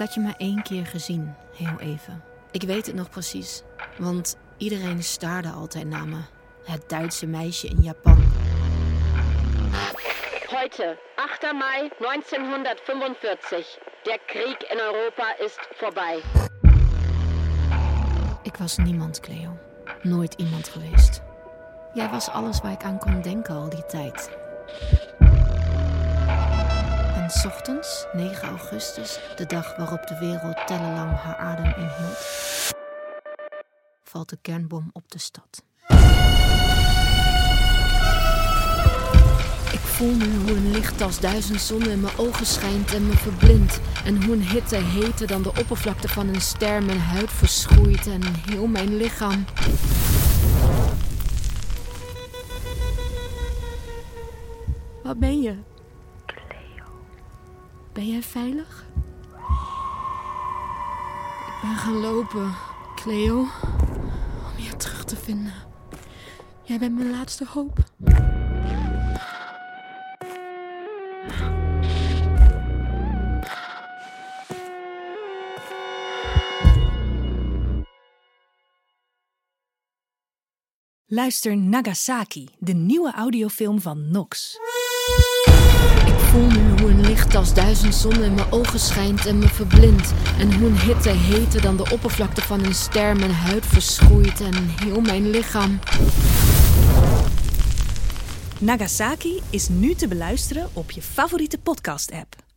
had je maar één keer gezien, heel even. Ik weet het nog precies, want iedereen staarde altijd naar me. Het Duitse meisje in Japan. Heute, 8. Mai 1945. Der Krieg in Europa ist vorbei. Ik was niemand, Cleo. Nooit iemand geweest. Jij was alles waar ik aan kon denken al die tijd. 's ochtends, 9 augustus, de dag waarop de wereld tellenlang haar adem inhield, valt de kernbom op de stad. Ik voel nu hoe een licht als duizend zonnen in mijn ogen schijnt en me verblindt. En hoe een hitte heter dan de oppervlakte van een ster mijn huid verschroeit en heel mijn lichaam. Wat ben je? Ben jij veilig? Ik ben gaan lopen, Cleo. Om je terug te vinden. Jij bent mijn laatste hoop. Luister Nagasaki, de nieuwe audiofilm van Nox. Licht als duizend zonnen in mijn ogen schijnt en me verblindt. En hoe een hitte heter dan de oppervlakte van een ster mijn huid verschroeit en heel mijn lichaam. Nagasaki is nu te beluisteren op je favoriete podcast-app.